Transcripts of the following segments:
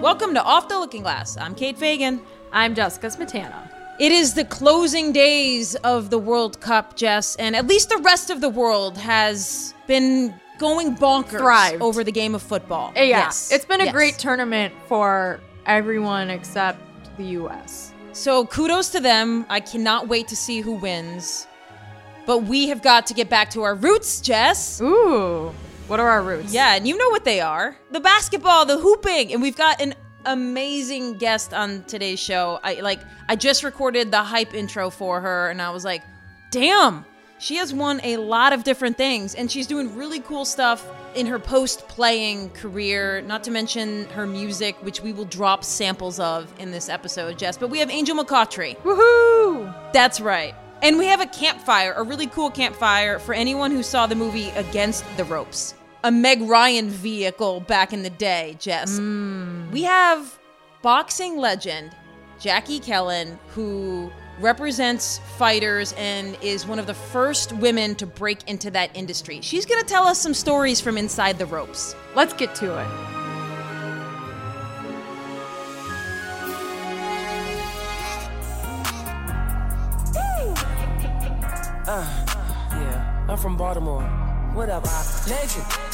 Welcome to Off the Looking Glass. I'm Kate Fagan. I'm Jessica Smetana. It is the closing days of the World Cup, Jess, and at least the rest of the world has been going bonkers Thrived. over the game of football. Eh, yeah, Yes. it's been a Yes. great tournament for everyone except the U.S. So kudos to them. I cannot wait to see who wins. But we have got to get back to our roots, Jess. Ooh, what are our roots? Yeah, and you know what they are the basketball, the hooping. And we've got an amazing guest on today's show. I like, I just recorded the hype intro for her, and I was like, damn, she has won a lot of different things, and she's doing really cool stuff in her post playing career, not to mention her music, which we will drop samples of in this episode, Jess. But we have Angel McCoughtry. Woohoo! That's right. And we have a campfire, a really cool campfire for anyone who saw the movie Against the Ropes. A Meg Ryan vehicle back in the day, Jess. Hmm. We have boxing legend Jackie Kellen, who represents fighters and is one of the first women to break into that industry. She's going to tell us some stories from inside the ropes. Let's get to it. Uh, yeah, I'm from Baltimore. What up, I? Legend.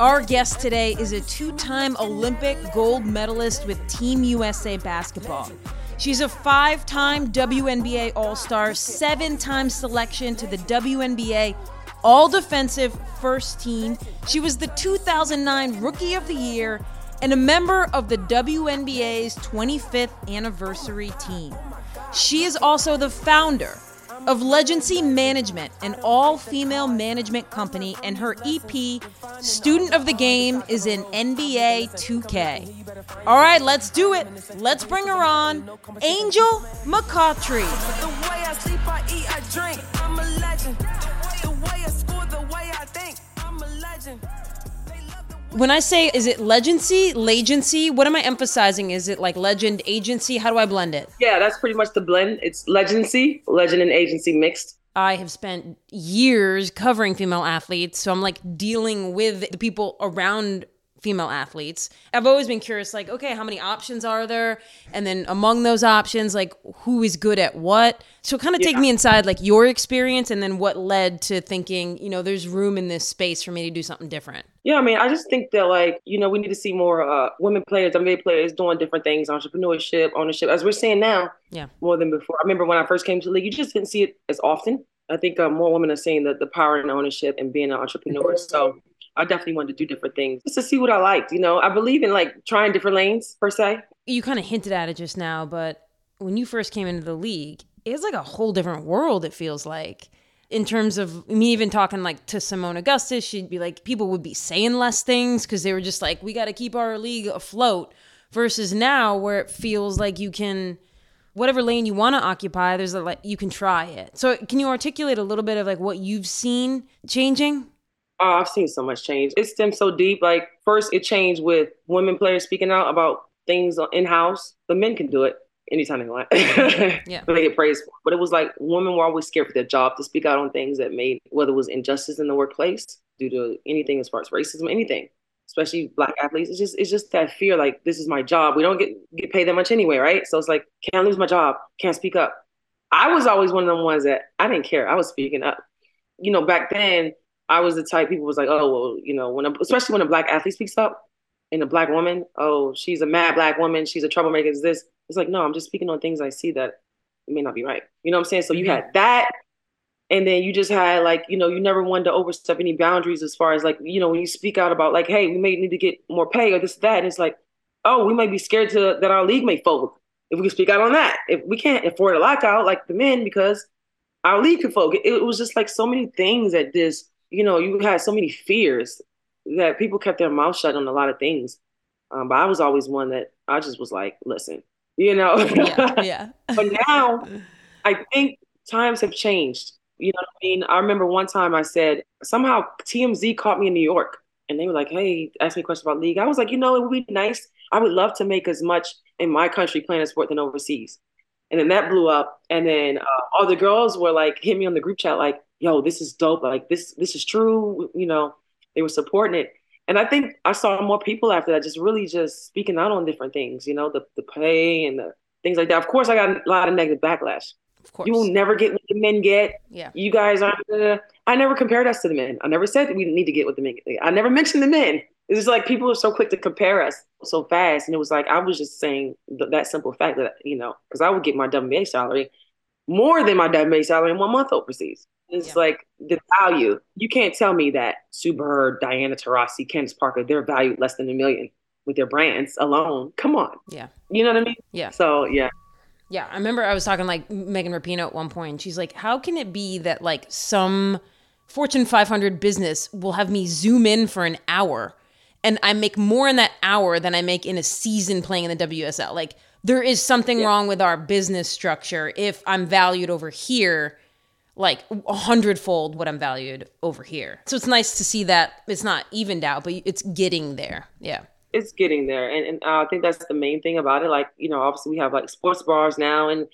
Our guest today is a two time Olympic gold medalist with Team USA basketball. She's a five time WNBA All Star, seven time selection to the WNBA All Defensive First Team. She was the 2009 Rookie of the Year and a member of the WNBA's 25th anniversary team. She is also the founder of Legacy Management, an all female management company, and her EP, Student of the Game, is in NBA 2K. All right, let's do it. Let's bring her on, Angel McCoughtry. The way I score, the way I think. I'm a legend. When I say, is it legacy, legacy, what am I emphasizing? Is it like legend, agency? How do I blend it? Yeah, that's pretty much the blend. It's legacy, legend and agency mixed. I have spent years covering female athletes, so I'm like dealing with the people around female athletes. I've always been curious like, okay, how many options are there? And then among those options, like who is good at what? So kind of take me inside like your experience and then what led to thinking, you know, there's room in this space for me to do something different. Yeah, I mean, I just think that like you know we need to see more uh, women players, NBA players doing different things, entrepreneurship, ownership, as we're seeing now Yeah. more than before. I remember when I first came to the league, you just didn't see it as often. I think uh, more women are seeing the, the power and ownership and being an entrepreneur. So I definitely wanted to do different things just to see what I liked. You know, I believe in like trying different lanes per se. You kind of hinted at it just now, but when you first came into the league, it's like a whole different world, it feels like. In terms of me even talking like to Seimone Augustus, she'd be like, people would be saying less things because they were just like, we got to keep our league afloat. Versus now, where it feels like you can, whatever lane you want to occupy, there's a like you can try it. So, can you articulate a little bit of like what you've seen changing? Oh, I've seen so much change. It stems so deep. Like first, it changed with women players speaking out about things in house. The men can do it anytime they want. Yeah. They get praised for. But it was like women were always scared for their job to speak out on things that made whether it was injustice in the workplace due to anything as far as racism, anything. Especially black athletes. It's just it's just that fear, like this is my job. We don't get get paid that much anyway, right? So it's like, can't lose my job, can't speak up. I was always one of the ones that I didn't care. I was speaking up. You know, back then I was the type people was like, oh well, you know, when a, especially when a black athlete speaks up and a black woman, oh, she's a mad black woman, she's a troublemaker. Is this? It's like, no, I'm just speaking on things I see that may not be right. You know what I'm saying? So you mm-hmm. had that, and then you just had like, you know, you never wanted to overstep any boundaries as far as like, you know, when you speak out about like, hey, we may need to get more pay or this that, and it's like, oh, we might be scared to that our league may fold if we can speak out on that. If we can't afford a lockout like the men because our league could focus. It was just like so many things that this, you know, you had so many fears that people kept their mouth shut on a lot of things. Um, but I was always one that I just was like, listen, you know. Yeah, yeah. but now I think times have changed. You know what I mean? I remember one time I said somehow TMZ caught me in New York and they were like, hey, ask me a question about league. I was like, you know, it would be nice. I would love to make as much in my country playing a sport than overseas. And then that blew up. And then uh, all the girls were like, hit me on the group chat, like, yo, this is dope. Like this, this is true. You know, they were supporting it. And I think I saw more people after that, just really just speaking out on different things, you know, the, the pay and the things like that. Of course, I got a lot of negative backlash. Of course. You will never get what the men get. Yeah. You guys aren't gonna. I never compared us to the men. I never said that we need to get what the men get. I never mentioned the men. It's just like people are so quick to compare us so fast. And it was like, I was just saying th- that simple fact that, you know, because I would get my WNBA salary more than my WNBA salary in one month overseas. It's Yeah. like the value. You can't tell me that Bird, Diana Taurasi, Candace Parker, they're valued less than a million with their brands alone. Come on. Yeah. You know what I mean? Yeah. So, yeah. Yeah, I remember I was talking like Megan Rapinoe at one point. She's like, "How can it be that like some Fortune 500 business will have me zoom in for an hour, and I make more in that hour than I make in a season playing in the WSL? Like, there is something wrong with our business structure if I'm valued over here." Like a hundredfold what I'm valued over here. So it's nice to see that it's not evened out, but it's getting there. Yeah. it's getting there and, and uh, i think that's the main thing about it like you know obviously we have like sports bars now and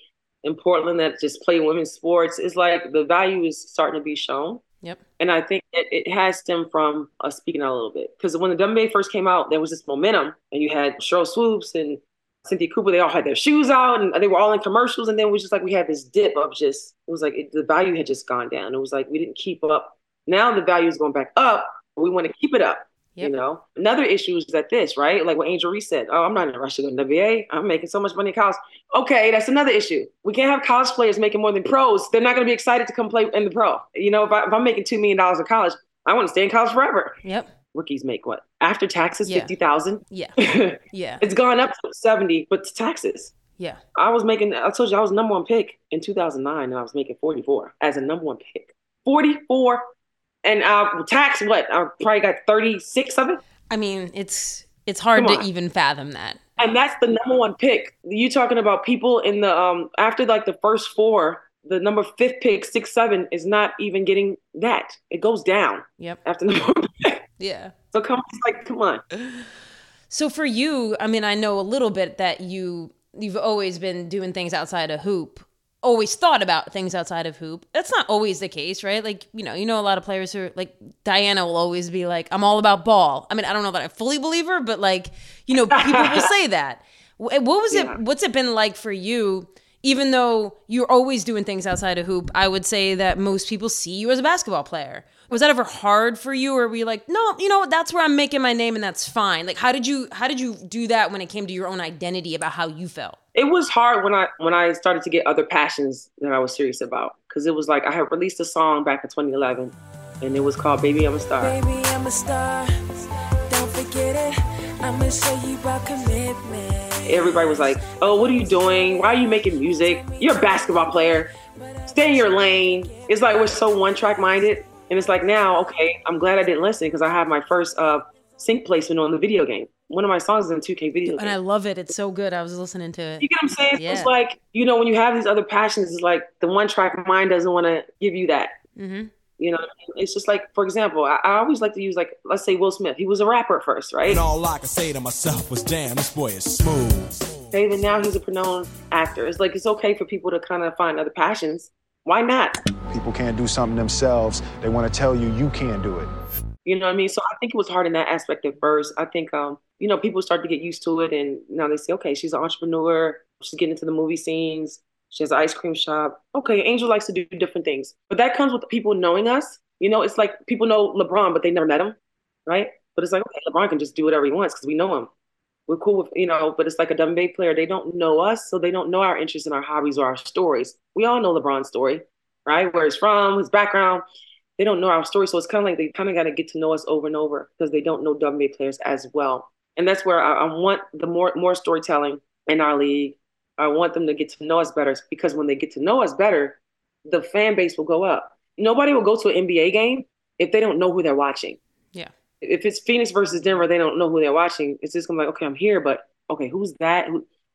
in portland that just play women's sports it's like the value is starting to be shown Yep. and i think it, it has stemmed from us speaking out a little bit because when the WNBA first came out there was this momentum and you had Sheryl Swoopes and Cynthia Cooper they all had their shoes out and they were all in commercials and then it was just like we had this dip of just it was like it, the value had just gone down it was like we didn't keep up now the value is going back up but we want to keep it up Yep. you know, another issue is that this, right? Like what Angel Reese said, oh, I'm not in a rush to go to WNBA. I'm making so much money in college. Okay, that's another issue. We can't have college players making more than pros. They're not going to be excited to come play in the pro. You know, if, I, if I'm making $2 million in college, I want to stay in college forever. Yep. Rookies make what? After taxes, Yeah. 50000 Yeah. yeah. it's gone up to 70 but to taxes. Yeah. I was making, I told you I was number one pick in 2009 and I was making 44 as a number one pick. 44 and uh, tax what? I probably got 36 of it. I mean, it's it's hard to even fathom that. and that's the number one pick. You talking about people in the um after like the first four, the number fifth pick, six, seven is not even getting that. It goes down Yep. after number one pick. Yeah. So come it's like come on. So for you, I mean, I know a little bit that you you've always been doing things outside of hoop. Always thought about things outside of hoop. That's not always the case, right? Like, you know, you know a lot of players who are like Diana will always be like, I'm all about ball. I mean, I don't know that I fully believe her, but like, you know, people will say that. What was Yeah. it what's it been like for you? Even though you're always doing things outside of hoop, I would say that most people see you as a basketball player. Was that ever hard for you, or were you like, no, you know, what, that's where I'm making my name, and that's fine? Like, how did you how did you do that when it came to your own identity about how you felt? It was hard when I when I started to get other passions that I was serious about. Cause it was like I had released a song back in 2011 and it was called Baby I'm a Star. Baby, I'm a star. Don't forget it. I'ma show you about commitment. Everybody was like, Oh, what are you doing? Why are you making music? You're a basketball player. Stay in your lane. It's like we're so one track minded. And it's like now, okay, I'm glad I didn't listen because I have my first uh sync placement on the video game. One of my songs is in 2K video game. And I love it. It's so good. I was listening to it. You get what I'm saying? Yeah. It's like, you know, when you have these other passions, it's like the one track mind doesn't want to give you that. Mm-hmm. You know, it's just like, for example, I, I always like to use like, let's say Will Smith. He was a rapper at first, right? And all I could say to myself was, damn, this boy is smooth. Okay, then now he's a renowned actor. It's like it's okay for people to kind of find other passions. Why not? People can't do something themselves. They want to tell you you can't do it. You know what I mean? So I think it was hard in that aspect at first. I think, um, you know, people start to get used to it, and now they say, okay, she's an entrepreneur. She's getting into the movie scenes. She has an ice cream shop. Okay, Angel likes to do different things, but that comes with people knowing us. You know, it's like people know LeBron, but they never met him, right? But it's like, okay, LeBron can just do whatever he wants because we know him. We're cool with, you know, but it's like a WNBA player. They don't know us, so they don't know our interests and our hobbies or our stories. We all know LeBron's story, right? Where he's from, his background. They don't know our story, so it's kind of like they kind of got to get to know us over and over because they don't know WNBA players as well. And that's where I, I want the more more storytelling in our league. I want them to get to know us better because when they get to know us better, the fan base will go up. Nobody will go to an NBA game if they don't know who they're watching. Yeah. If it's Phoenix versus Denver, they don't know who they're watching. It's just gonna be like, okay, I'm here, but okay, who's that?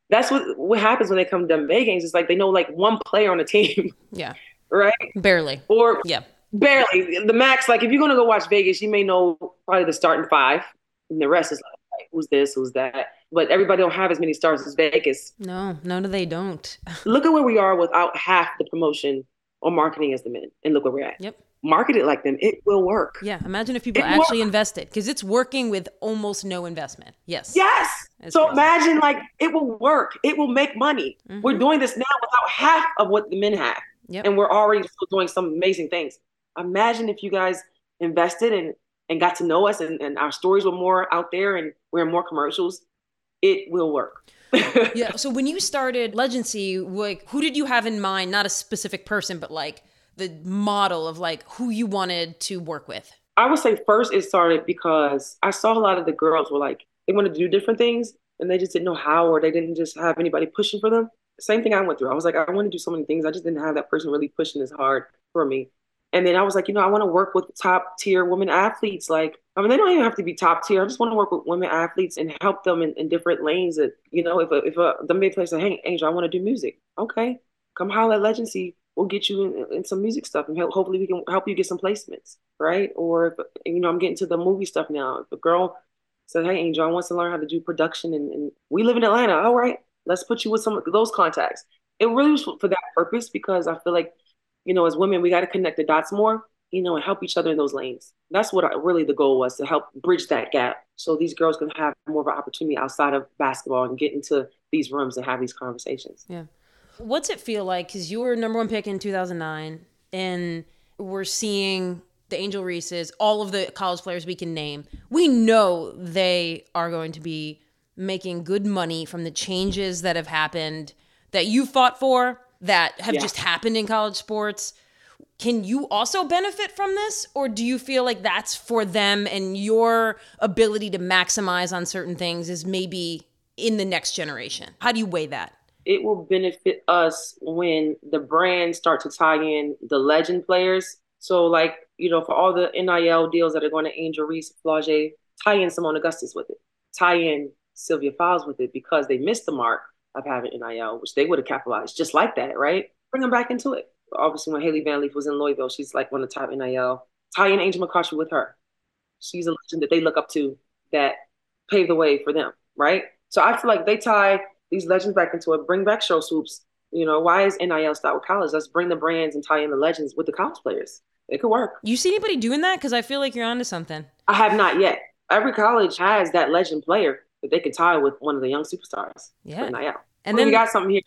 That's what what happens when they come to NBA games. It's like they know like one player on the team, Yeah. right? Barely. Or Yeah. barely the max. Like if you're gonna go watch Vegas, you may know probably the starting five, and the rest is like, who's this, who's that. But everybody don't have as many stars as Vegas. No, no, no, they don't. Look at where we are without half the promotion or marketing as the men, and look where we're at. Yep. Market it like them, it will work. Yeah. Imagine if people It actually works. invested because it's working with almost no investment. Yes. Yes. That's so crazy. imagine like it will work. It will make money. Mhm. We're doing this now without half of what the men have. Yep. And we're already still doing some amazing things. Imagine if you guys invested and and got to know us and, and our stories were more out there and we're in more commercials. It will work. yeah. So when you started Legacy, like who did you have in mind? Not a specific person, but like the model of like who you wanted to work with. I would say first it started because I saw a lot of the girls were like they wanted to do different things and they just didn't know how or they didn't just have anybody pushing for them. Same thing I went through. I was like, I want to do so many things. I just didn't have that person really pushing as hard for me. And then I was like, you know, I want to work with top tier women athletes. Like, I mean, they don't even have to be top tier. I just want to work with women athletes and help them in, in different lanes. That you know, if a, if a, player say, hey, Angel, I want to do music. Okay, come holler at Legacy. We'll get you in, in some music stuff, and help, hopefully we can help you get some placements, right? Or if, you know, I'm getting to the movie stuff now. If a girl said, hey, Angel, I want to learn how to do production, and, and we live in Atlanta. All right, let's put you with some of those contacts. It really was for that purpose because I feel like, you know, as women, we got to connect the dots more, you know, and help each other in those lanes. That's what I, really the goal was to help bridge that gap so these girls can have more of an opportunity outside of basketball and get into these rooms and have these conversations. Yeah. What's it feel like? Because you were number one pick in 2009, and we're seeing the Angel Reeses, all of the college players we can name. We know they are going to be making good money from the changes that have happened that you fought for, that have Yeah. just happened in college sports. Can you also benefit from this? Or do you feel like that's for them and your ability to maximize on certain things is maybe in the next generation? How do you weigh that? It will benefit us when the brands start to tie in the legend players. So, like, you know, for all the NIL deals that are going to Angel Reese, Flage, tie in Seimone Augustus with it, tie in Sylvia Fowles with it because they missed the mark of having NIL, which they would have capitalized just like that, right? Bring them back into it. Obviously, when Hailey Van Lith was in Louisville, she's like one of the top NIL. Tie in Angel McCoughtry with her. She's a legend that they look up to that paved the way for them, right? So I feel like they tie these legends back into it, bring back show Swoopes. You know, why is NIL start with college? Let's bring the brands and tie in the legends with the college players. It could work. You see anybody doing that? Because I feel like you're onto something. I have not yet. Every college has that legend player that they can tie with one of the young superstars. Yeah. NIL. And then we got something here.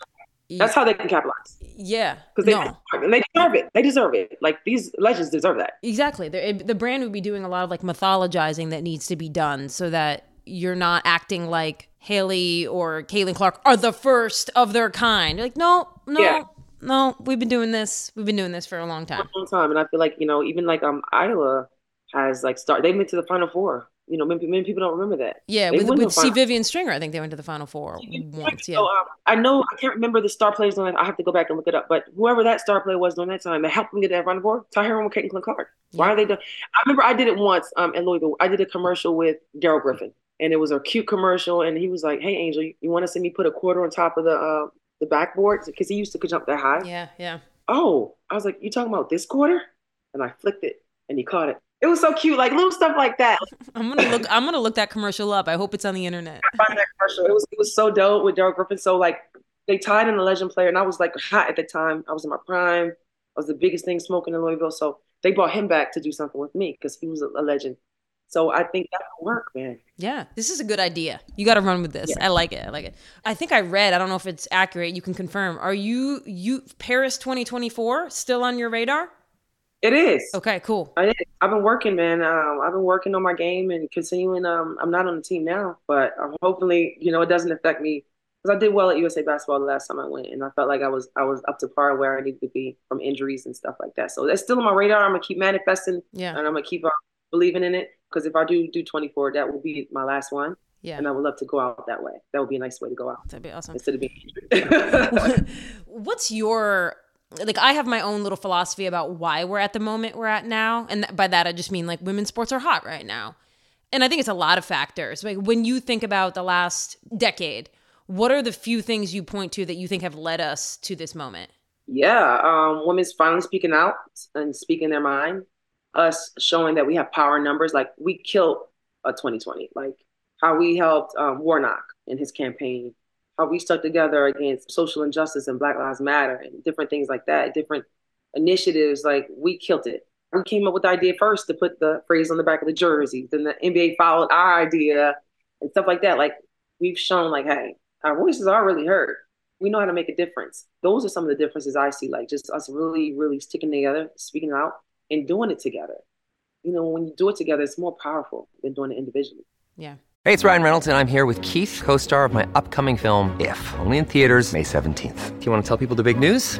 That's how they can capitalize yeah, because they no, and they deserve it. They deserve it. Like these legends deserve that. exactly. It- the brand would be doing a lot of like mythologizing that needs to be done so that you're not acting like Hailey or Caitlin Clark are the first of their kind. You're like, no, no, Yeah. no. We've been doing this. We've been doing this for a long time. long time. And I feel like, you know, even like um Iowa has like start they went to the final four. You know, many, many people don't remember that. Yeah, They with with C. final- Vivian Stringer, I think they went to the Final Four once. Yeah, So um, I know I can't remember the star players on that. I have to go back and look it up. But whoever that star player was during that time that helped them get that final four, Tahir and Caitlin Clark. Why are they doing? I remember I did it once um in Louisville. I did a commercial with Daryl Griffin, and it was a cute commercial. And he was like, "Hey, Angel, you, you want to see me put a quarter on top of the uh the backboard because he used to jump that high." yeah, yeah. oh, I was like, you talking about this quarter? And I flicked it and he caught it. It was so cute, like little stuff like that. I'm gonna look. I'm gonna look that commercial up. I hope it's on the internet. Find that commercial. It was it was so dope with Darrell Griffith. So like they tied in a legend player, and I was like hot at the time. I was in my prime. I was the biggest thing smoking in Louisville. So they brought him back to do something with me because he was a legend. So I think that will work, man. Yeah, this is a good idea. You got to run with this. I like it. I like it. I think I read. I don't know if it's accurate. You can confirm. Are you you Paris 2024 still on your radar? It is. Okay, cool. I I've been working, man. Um, I've been working on my game and continuing. Um, I'm not on the team now, but um, hopefully, you know, it doesn't affect me because I did well at USA basketball the last time I went, and I felt like I was I was up to par where I needed to be from injuries and stuff like that. So that's still on my radar. I'm gonna keep manifesting, Yeah. and I'm gonna keep uh, believing in it because if I do do 24, that will be my last one, Yeah. and I would love to go out that way. That would be a nice way to go out That'd be awesome. instead of being. What's your like I have my own little philosophy about why we're at the moment we're at now, and by that I just mean like women's sports are hot right now, and I think it's a lot of factors. Like when you think about the last decade, what are the few things you point to that you think have led us to this moment? Yeah, um, women's finally speaking out and speaking their mind. Us showing that we have power numbers. Like we killed a 2020. Like how we helped um, Warnock in his campaign how we stuck together against social injustice and Black Lives Matter and different things like that, different initiatives. Like we killed it. We came up with the idea first to put the phrase on the back of the jerseys. Then the NBA followed our idea and stuff like that. Like we've shown, like, hey, our voices are really heard. We know how to make a difference. Those are some of the differences I see. Like just us really, really sticking together, speaking out, and doing it together. You know, when you do it together, it's more powerful than doing it individually. Yeah. Hey, it's Ryan Reynolds, and I'm here with Keith, co star of my upcoming film, If, only in theaters, May 17th. Do you want to tell people the big news?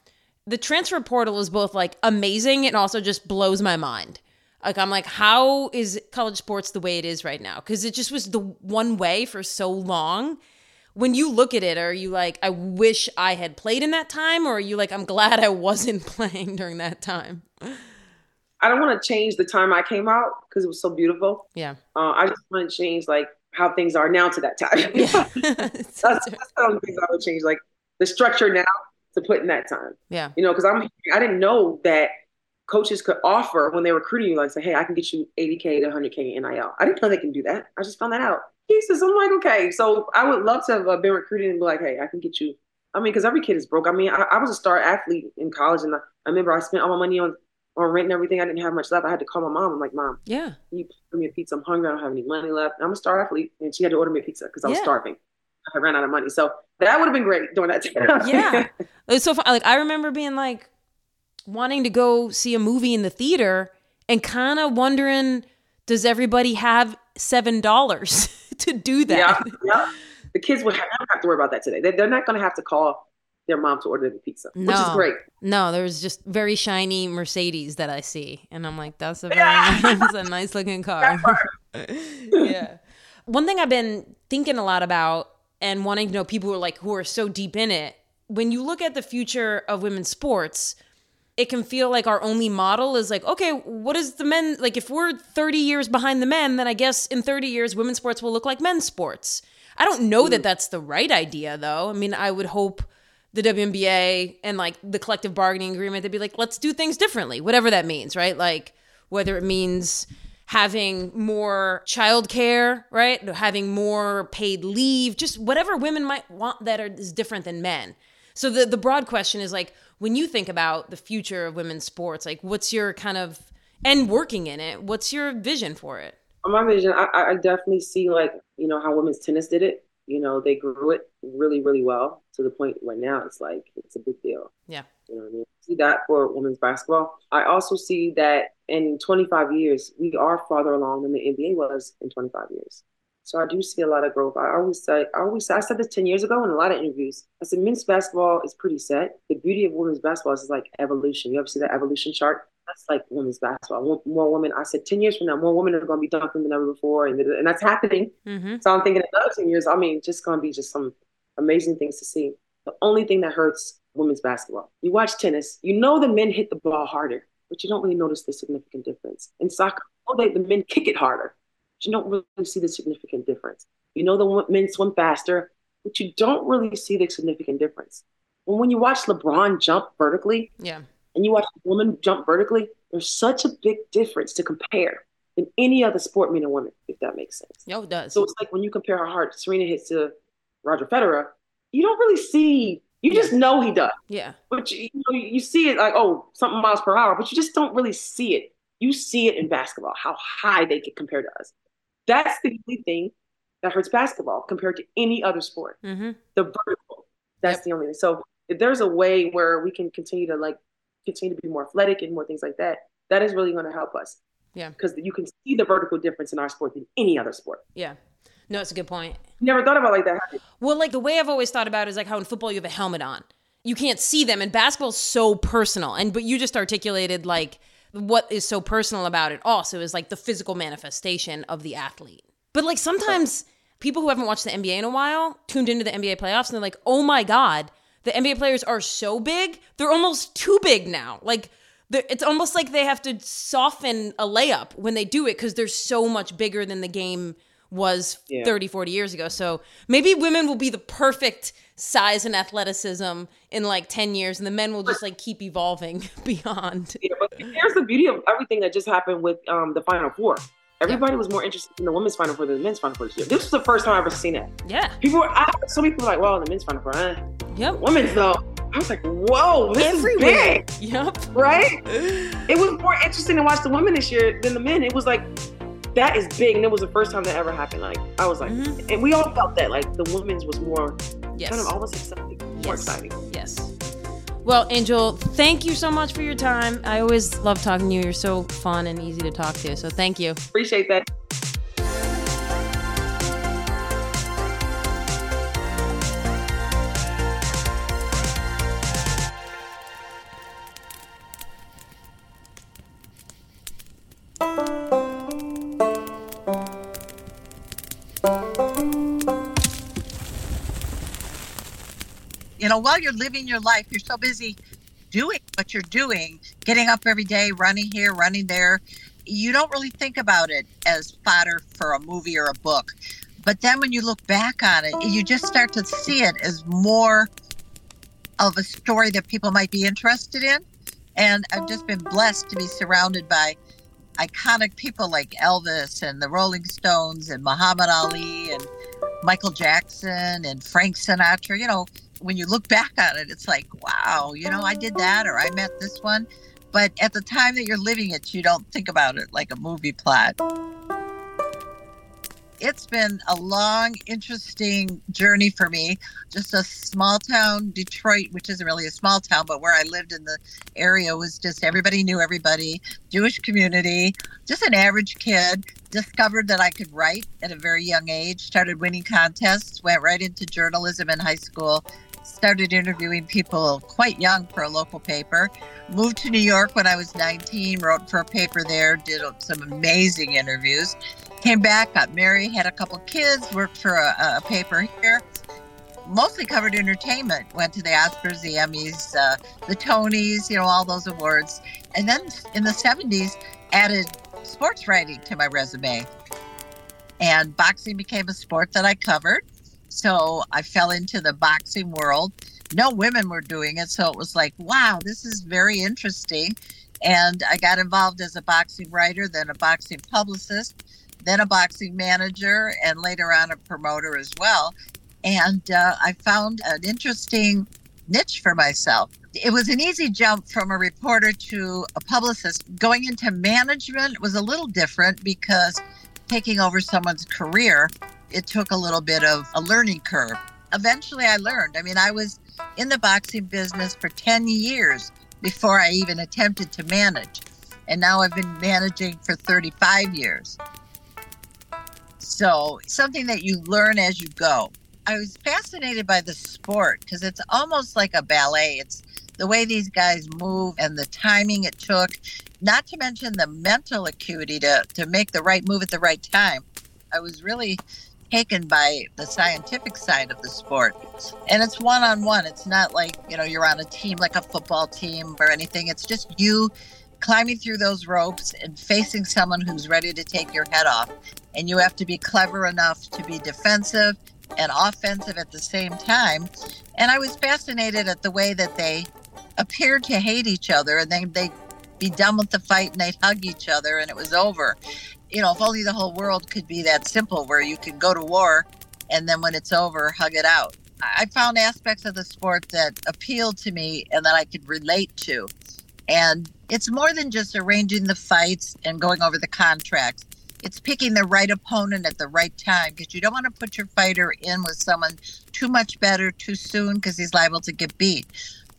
the transfer portal is both like amazing and also just blows my mind. Like I'm like, how is college sports the way it is right now? Because it just was the one way for so long. When you look at it, are you like, I wish I had played in that time, or are you like, I'm glad I wasn't playing during that time? I don't want to change the time I came out because it was so beautiful. Yeah. Uh, I just want to change like how things are now to that time. Yeah. that's, that's the only things I would change. Like the structure now to put in that time. Yeah. You know, because I'm I didn't know that coaches could offer when they're recruiting you, like say, hey, I can get you 80K to 100K in NIL. I didn't know they can do that. I just found that out. Jesus, I'm like, okay. So I would love to have uh, been recruited and be like, hey, I can get you. I mean, because every kid is broke. I mean, I, I, was a star athlete in college, and I, I, remember I spent all my money on on rent and everything. I didn't have much left. I had to call my mom. I'm like, mom, yeah, you put me a pizza. I'm hungry. I don't have any money left. I'm a star athlete, and she had to order me a pizza because I was yeah. starving. I ran out of money. So that would have been great during that time. yeah. It's so fun. Like I remember being like wanting to go see a movie in the theater and kind of wondering, does everybody have seven dollars to do that? Yeah, yeah. The kids would have, have to worry about that today. They're not going to have to call their mom to order them pizza, no. which is great. No, there's just very shiny Mercedes that I see, and I'm like, that's a very nice, a nice looking car. yeah. One thing I've been thinking a lot about and wanting to know people who are like who are so deep in it. When you look at the future of women's sports it can feel like our only model is like okay what is the men like if we're 30 years behind the men then i guess in 30 years women's sports will look like men's sports. I don't know that mm. that's the right idea though. I mean i would hope the WNBA and like the collective bargaining agreement they'd be like let's do things differently whatever that means right? Like whether it means having more childcare, right? Having more paid leave, just whatever women might want that are, is different than men. So the the broad question is like when you think about the future of women's sports, like what's your kind of and working in it, what's your vision for it? My vision, I, I definitely see like you know how women's tennis did it. You know, they grew it really, really well to the point where now it's like it's a big deal. Yeah. You know what I mean? See that for women's basketball. I also see that in 25 years, we are farther along than the NBA was in 25 years. So I do see a lot of growth. I always say, I always say, I said this 10 years ago in a lot of interviews. I said men's basketball is pretty set. The beauty of women's basketball is like evolution. You ever see that evolution chart? that's like women's basketball. More, women. I said ten years from now, more women are going to be dunking than ever before, and and that's happening. Mm-hmm. So I'm thinking another ten years. I mean, just going to be just some amazing things to see. The only thing that hurts women's basketball, you watch tennis, you know the men hit the ball harder, but you don't really notice the significant difference. In soccer, oh, they, the men kick it harder, but you don't really see the significant difference. You know the men swim faster, but you don't really see the significant difference. When when you watch LeBron jump vertically, Yeah. and you watch a woman jump vertically, there's such a big difference to compare than any other sport, men and women, if that makes sense. No, it does. So it's like when you compare how hard Serena hits to Roger Federer, you don't really see, you just know he does. yeah. But you, you, know, you see it like, oh, something miles per hour, but you just don't really see it. You see it in basketball, how high they get compared to us. That's the only thing that hurts basketball compared to any other sport. Mm-hmm. The vertical. That's the only thing. So if there's a way where we can continue to like continue to be more athletic and more things like that, that is really going to help us. Yeah. Because you can see the vertical difference in our sport than any other sport. Yeah. No, it's a good point. Never thought about it like that. Well, like the way I've always thought about it is like how in football you have a helmet on. You can't see them, and basketball's so personal. And but you just articulated like what is so personal about it also is like the physical manifestation of the athlete. But like sometimes people who haven't watched the NBA in a while tuned into the NBA playoffs and they're like, oh my God, the NBA players are so big, they're almost too big now. Like it's almost like they have to soften a layup when they do it because they're so much bigger than the game was Yeah. 30, 40 years ago. So maybe women will be the perfect size and athleticism in like 10 years and the men will just like keep evolving beyond. Yeah, but here's the beauty of everything that just happened with um, the Final Four. Everybody was more interested in the women's Final Four than the men's Final Four this year. This was the first time I've ever seen it. Yeah. People were, I, some people were like, well, the men's Final Four, eh. Yep. Women's though, I was like, whoa, this Everywhere. is big. Yep. right? It was more interesting to watch the women this year than the men. It was like that is big, and it was the first time that ever happened. Like I was like, mm-hmm. and we all felt that like the women's was more Yes. kind of almost exciting, more exciting. Yes. Well, Angel, thank you so much for your time. I always love talking to you. You're so fun and easy to talk to. So thank you. Appreciate that. Know, while you're living your life, you're so busy doing what you're doing, getting up every day, running here, running there. You don't really think about it as fodder for a movie or a book. But then when you look back on it, you just start to see it as more of a story that people might be interested in. And I've just been blessed to be surrounded by iconic people like Elvis and the Rolling Stones and Muhammad Ali and Michael Jackson and Frank Sinatra. You know, when you look back on it, it's like, wow, you know, I did that or I met this one. But at the time that you're living it, you don't think about it like a movie plot. It's been a long, interesting journey for me. Just a small town, Detroit, which isn't really a small town, but where I lived in the area was just everybody knew everybody, Jewish community, just an average kid. Discovered that I could write at a very young age, started winning contests, went right into journalism in high school, started interviewing people quite young for a local paper. Moved to New York when I was 19, wrote for a paper there, did some amazing interviews. Came back, got married, had a couple kids, worked for a, a paper here. Mostly covered entertainment. Went to the Oscars, the Emmys, uh, the Tonys, you know, all those awards. And then in the 70s, added sports writing to my resume. And boxing became a sport that I covered. So I fell into the boxing world. No women were doing it. So it was like, wow, this is very interesting. And I got involved as a boxing writer, then a boxing publicist, then a boxing manager, and later on a promoter as well. And uh, I found an interesting niche for myself. It was an easy jump from a reporter to a publicist. Going into management was a little different because taking over someone's career, it took a little bit of a learning curve. Eventually, I learned. I mean, I was in the boxing business for 10 years before I even attempted to manage. And now I've been managing for 35 years. So, something that you learn as you go. I was fascinated by the sport because it's almost like a ballet. It's the way these guys move and the timing it took, not to mention the mental acuity to, to make the right move at the right time. I was really taken by the scientific side of the sport. And it's one on one. It's not like, you know, you're on a team like a football team or anything. It's just you climbing through those ropes and facing someone who's ready to take your head off. And you have to be clever enough to be defensive and offensive at the same time. And I was fascinated at the way that they appeared to hate each other and then they be done with the fight and they'd hug each other and it was over. You know, if only the whole world could be that simple where you could go to war and then when it's over, hug it out. I found aspects of the sport that appealed to me and that I could relate to. And it's more than just arranging the fights and going over the contracts. It's picking the right opponent at the right time because you don't want to put your fighter in with someone too much better too soon because he's liable to get beat.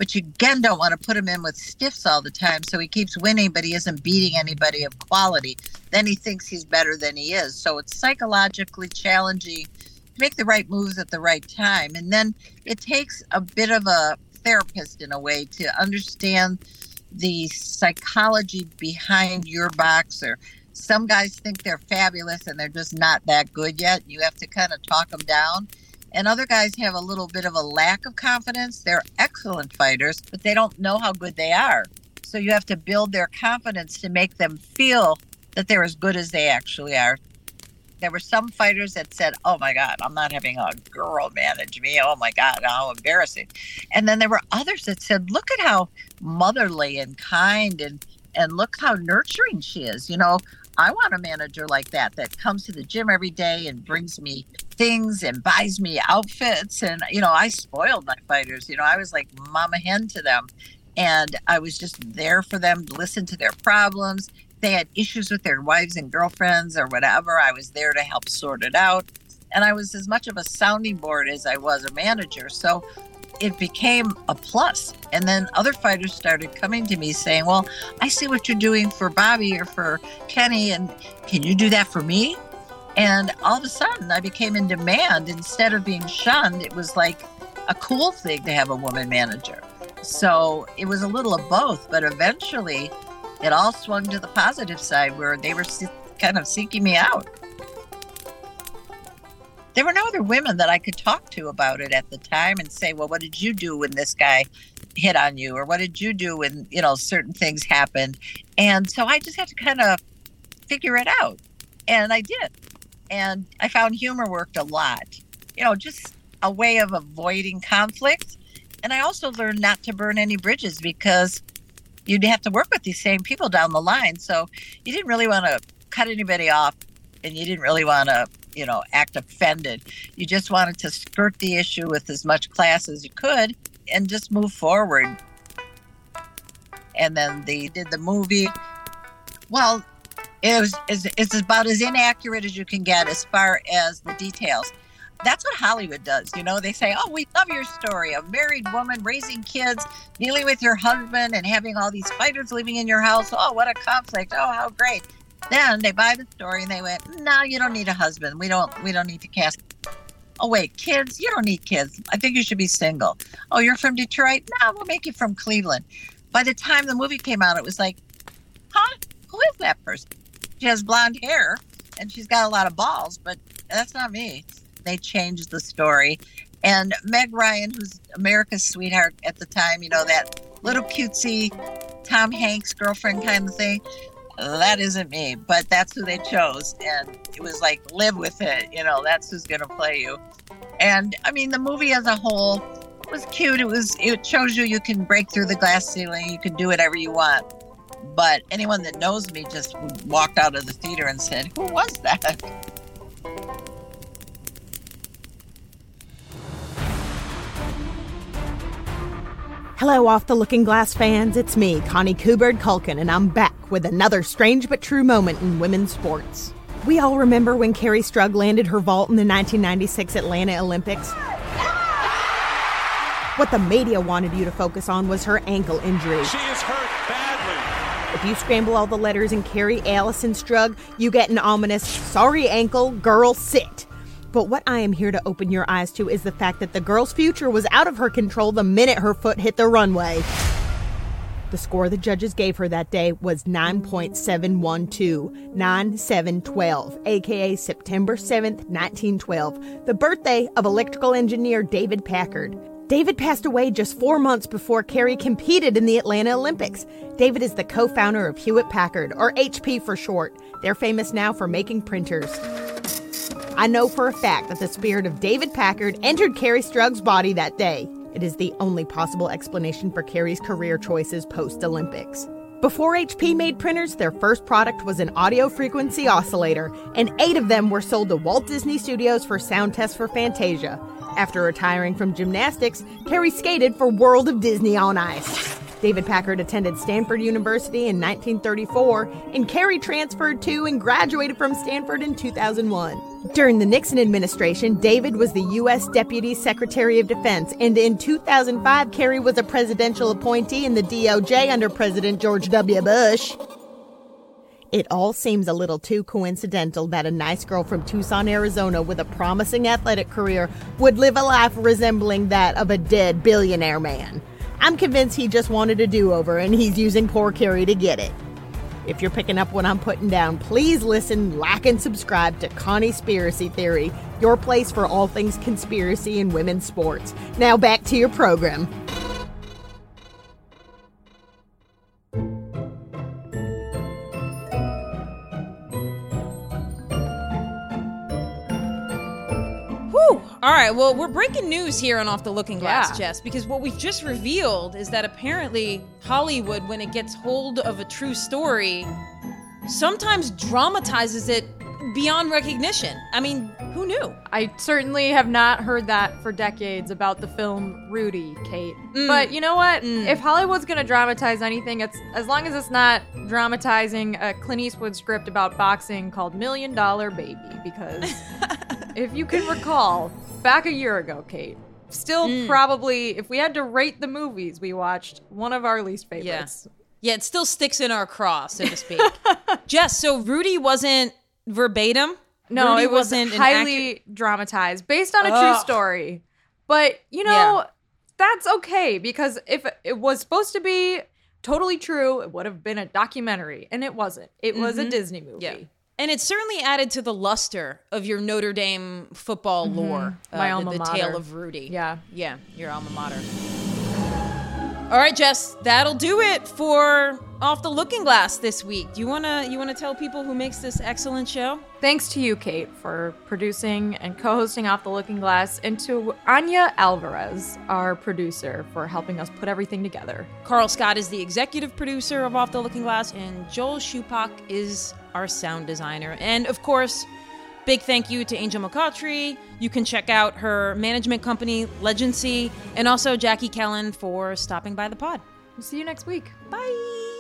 But you again don't want to put him in with stiffs all the time so he keeps winning, but he isn't beating anybody of quality. Then he thinks he's better than he is. So it's psychologically challenging to make the right moves at the right time. And then it takes a bit of a therapist in a way to understand the psychology behind your boxer. Some guys think they're fabulous and they're just not that good yet. You have to kind of talk them down. And other guys have a little bit of a lack of confidence. They're excellent fighters, but they don't know how good they are. So you have to build their confidence to make them feel that they're as good as they actually are. There were some fighters that said, Oh my God, I'm not having a girl manage me. Oh my God, how embarrassing. And then there were others that said, Look at how motherly and kind and and look how nurturing she is. You know, I want a manager like that that comes to the gym every day and brings me things and buys me outfits. And, you know, I spoiled my fighters. You know, I was like mama hen to them. And I was just there for them to listen to their problems. They had issues with their wives and girlfriends or whatever. I was there to help sort it out. And I was as much of a sounding board as I was a manager. So it became a plus. And then other fighters started coming to me saying, Well, I see what you're doing for Bobby or for Kenny, and can you do that for me? And all of a sudden, I became in demand. Instead of being shunned, it was like a cool thing to have a woman manager. So it was a little of both, but eventually it all swung to the positive side where they were kind of seeking me out there were no other women that I could talk to about it at the time and say, well, what did you do when this guy hit on you? Or what did you do when, you know, certain things happened? And so I just had to kind of figure it out. And I did. And I found humor worked a lot, you know, just a way of avoiding conflict. And I also learned not to burn any bridges because you'd have to work with these same people down the line. So you didn't really want to cut anybody off and you didn't really want to you know, act offended. You just wanted to skirt the issue with as much class as you could and just move forward. And then they did the movie. Well, it was it's, it's about as inaccurate as you can get as far as the details. That's what Hollywood does. You know, they say, Oh, we love your story. A married woman raising kids, dealing with your husband, and having all these fighters living in your house. Oh, what a conflict. Oh, how great. Then they buy the story and they went, "No, you don't need a husband. We don't. We don't need to cast." Oh wait, kids? You don't need kids. I think you should be single. Oh, you're from Detroit? No, we'll make you from Cleveland. By the time the movie came out, it was like, huh? Who is that person? She has blonde hair and she's got a lot of balls, but that's not me. They changed the story. And Meg Ryan, who's America's sweetheart at the time, you know, that little cutesy Tom Hanks girlfriend kind of thing that isn't me, but that's who they chose. And it was like, live with it. You know, that's who's going to play you. And I mean, the movie as a whole was cute. It was, it shows you you can break through the glass ceiling, you can do whatever you want. But anyone that knows me just walked out of the theater and said, Who was that? Hello, Off the Looking Glass fans. It's me, Connie Kubert Culkin, and I'm back with another strange but true moment in women's sports. We all remember when Kerri Strug landed her vault in the 1996 Atlanta Olympics. What the media wanted you to focus on was her ankle injury. She is hurt badly. If you scramble all the letters in Kerri Allison Strug, you get an ominous, sorry ankle, girl, sit. But what I am here to open your eyes to is the fact that the girl's future was out of her control the minute her foot hit the runway. The score the judges gave her that day was 9.712, 9712, aka September 7th, 1912, the birthday of electrical engineer David Packard. David passed away just four months before Kerri competed in the Atlanta Olympics. David is the co founder of Hewlett Packard, or HP for short. They're famous now for making printers. I know for a fact that the spirit of David Packard entered Kerri Strug's body that day. It is the only possible explanation for Kerri's career choices post Olympics. Before HP made printers, their first product was an audio frequency oscillator, and eight of them were sold to Walt Disney Studios for sound tests for Fantasia. After retiring from gymnastics, Kerri skated for World of Disney on Ice. David Packard attended Stanford University in 1934, and Kerri transferred to and graduated from Stanford in 2001. During the Nixon administration, David was the U.S. Deputy Secretary of Defense, and in 2005, Kerri was a presidential appointee in the DOJ under President George W. Bush. It all seems a little too coincidental that a nice girl from Tucson, Arizona, with a promising athletic career would live a life resembling that of a dead billionaire man. I'm convinced he just wanted a do over and he's using poor Kerri to get it. If you're picking up what I'm putting down, please listen, like, and subscribe to Connie's Conspiracy Theory, your place for all things conspiracy in women's sports. Now back to your program. Right, well, we're breaking news here on Off the Looking Glass, Yeah. Jess, because what we've just revealed is that apparently Hollywood, when it gets hold of a true story, sometimes dramatizes it beyond recognition. I mean, who knew? I certainly have not heard that for decades about the film Rudy, Kate. Mm. But you know what? Mm. If Hollywood's gonna dramatize anything, it's as long as it's not dramatizing a Clint Eastwood script about boxing called Million Dollar Baby. Because if you can recall, back a year ago, Kate, still Mm. probably, if we had to rate the movies we watched, one of our least favorites. Yeah, it still sticks in our craw, so to speak. Jess, so Rudy wasn't verbatim? No, Rudy it was wasn't an highly dramatized, based on a true story. But you know, Yeah. that's okay because if it was supposed to be totally true, it would have been a documentary, and it wasn't. It was a Mhm. Disney movie. Yeah. And it certainly added to the luster of your Notre Dame football Mhm. lore. My uh, alma the, the mater. tale of Rudy. Yeah. Yeah, your alma mater. All right, Jess, that'll do it for Off the Looking Glass this week. Do you wanna you wanna tell people who makes this excellent show? Thanks to you, Kate, for producing and co-hosting Off the Looking Glass, and to Anya Alvarez, our producer, for helping us put everything together. Carl Scott is the executive producer of Off the Looking Glass, and Joel Shupak is our sound designer. And of course, big thank you to Angel McCoughtry. You can check out her management company, Legacy, and also Jackie Kellen for stopping by the pod. We'll see you next week. Bye.